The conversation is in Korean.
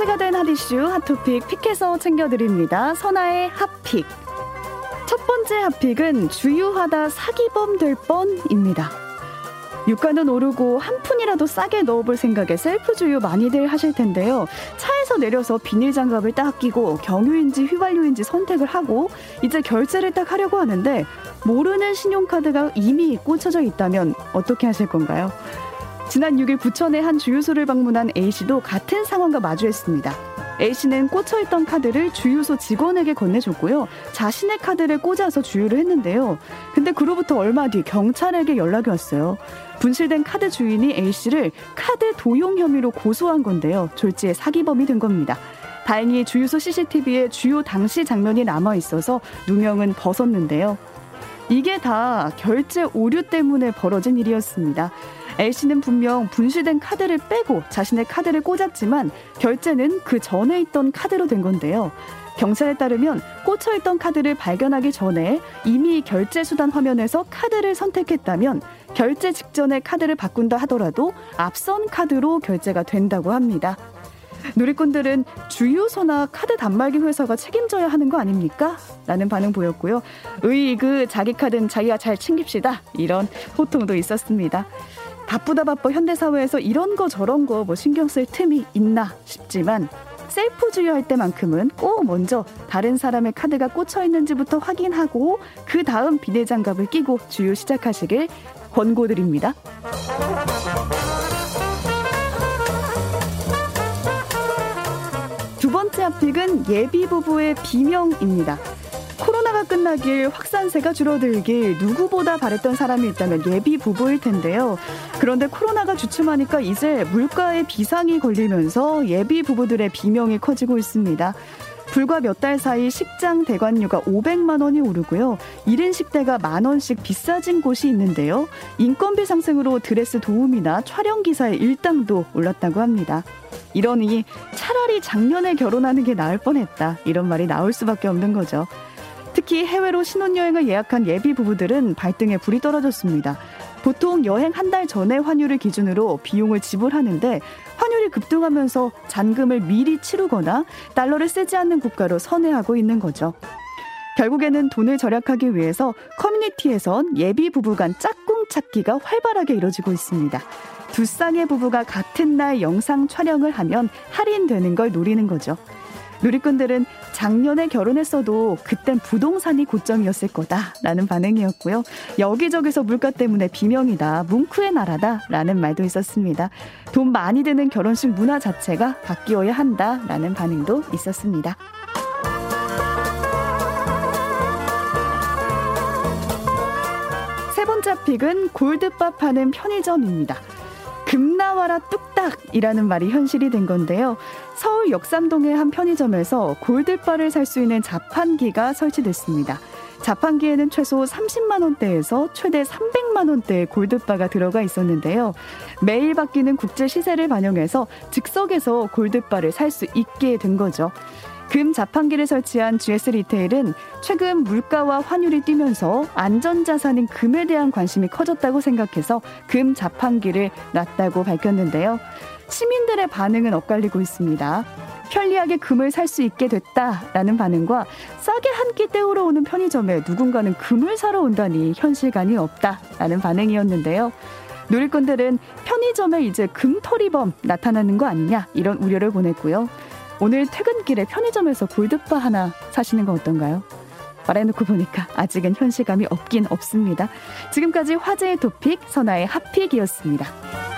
화제가 된 핫이슈 핫토픽 픽해서 챙겨드립니다. 선아의 핫픽. 첫 번째 핫픽은 주유하다 사기범 될 뻔입니다. 유가는 오르고 한 푼이라도 싸게 넣어볼 생각에 셀프 주유 많이들 하실 텐데요. 차에서 내려서 비닐 장갑을 딱 끼고 경유인지 휘발유인지 선택을 하고 이제 결제를 딱 하려고 하는데 모르는 신용카드가 이미 꽂혀져 있다면 어떻게 하실 건가요? 지난 6일 부천의 한 주유소를 방문한 A씨도 같은 상황과 마주했습니다. A씨는 꽂혀있던 카드를 주유소 직원에게 건네줬고요. 자신의 카드를 꽂아서 주유를 했는데요. 근데 그로부터 얼마 뒤 경찰에게 연락이 왔어요. 분실된 카드 주인이 A씨를 카드 도용 혐의로 고소한 건데요. 졸지에 사기범이 된 겁니다. 다행히 주유소 CCTV에 주유 당시 장면이 남아 있어서 누명은 벗었는데요. 이게 다 결제 오류 때문에 벌어진 일이었습니다. L씨는 분명 분실된 카드를 빼고 자신의 카드를 꽂았지만 결제는 그 전에 있던 카드로 된 건데요. 경찰에 따르면 꽂혀있던 카드를 발견하기 전에 이미 결제 수단 화면에서 카드를 선택했다면 결제 직전에 카드를 바꾼다 하더라도 앞선 카드로 결제가 된다고 합니다. 누리꾼들은 주유소나 카드 단말기 회사가 책임져야 하는 거 아닙니까? 라는 반응 보였고요. 으이 그 자기 카드는 자기가 잘 챙깁시다. 이런 호통도 있었습니다. 바쁘다 바빠 현대사회에서 이런 거 저런 거 뭐 신경 쓸 틈이 있나 싶지만 셀프 주유할 때만큼은 꼭 먼저 다른 사람의 카드가 꽂혀 있는지부터 확인하고 그 다음 비닐 장갑을 끼고 주유 시작하시길 권고드립니다. 두 번째 앞픽은 예비 부부의 비명입니다. 끝나길 확산세가 줄어들길 누구보다 바랬던 사람이 있다면 예비 부부일 텐데요. 그런데 코로나가 주춤하니까 이제 물가에 비상이 걸리면서 예비 부부들의 비명이 커지고 있습니다. 불과 몇 달 사이 식장 대관료가 500만 원이 오르고요. 1인 식대가 만 원씩 비싸진 곳이 있는데요. 인건비 상승으로 드레스 도움이나 촬영 기사의 일당도 올랐다고 합니다. 이러니 차라리 작년에 결혼하는 게 나을 뻔했다. 이런 말이 나올 수밖에 없는 거죠. 특히 해외로 신혼여행을 예약한 예비 부부들은 발등에 불이 떨어졌습니다. 보통 여행 한 달 전에 환율을 기준으로 비용을 지불하는데 환율이 급등하면서 잔금을 미리 치르거나 달러를 쓰지 않는 국가로 선회하고 있는 거죠. 결국에는 돈을 절약하기 위해서 커뮤니티에선 예비 부부 간 짝꿍 찾기가 활발하게 이뤄지고 있습니다. 두 쌍의 부부가 같은 날 영상 촬영을 하면 할인되는 걸 노리는 거죠. 누리꾼들은 작년에 결혼했어도 그땐 부동산이 고점이었을 거다라는 반응이었고요. 여기저기서 물가 때문에 비명이다, 뭉크의 나라다라는 말도 있었습니다. 돈 많이 드는 결혼식 문화 자체가 바뀌어야 한다라는 반응도 있었습니다. 세 번째 픽은 골드밥 파는 편의점입니다. 금나와라 뚝딱이라는 말이 현실이 된 건데요. 서울 역삼동의 한 편의점에서 골드바를 살 수 있는 자판기가 설치됐습니다. 자판기에는 최소 30만 원대에서 최대 300만 원대의 골드바가 들어가 있었는데요. 매일 바뀌는 국제 시세를 반영해서 즉석에서 골드바를 살 수 있게 된 거죠. 금 자판기를 설치한 GS 리테일은 최근 물가와 환율이 뛰면서 안전자산인 금에 대한 관심이 커졌다고 생각해서 금 자판기를 놨다고 밝혔는데요. 시민들의 반응은 엇갈리고 있습니다. 편리하게 금을 살 수 있게 됐다라는 반응과 싸게 한 끼 때우러 오는 편의점에 누군가는 금을 사러 온다니 현실감이 없다라는 반응이었는데요. 누릴꾼들은 편의점에 이제 금토리범 나타나는 거 아니냐 이런 우려를 보냈고요. 오늘 퇴근 길에 편의점에서 골드바 하나 사시는 건 어떤가요? 말해놓고 보니까 아직은 현실감이 없긴 없습니다. 지금까지 화제의 토픽 선아의 핫픽이었습니다.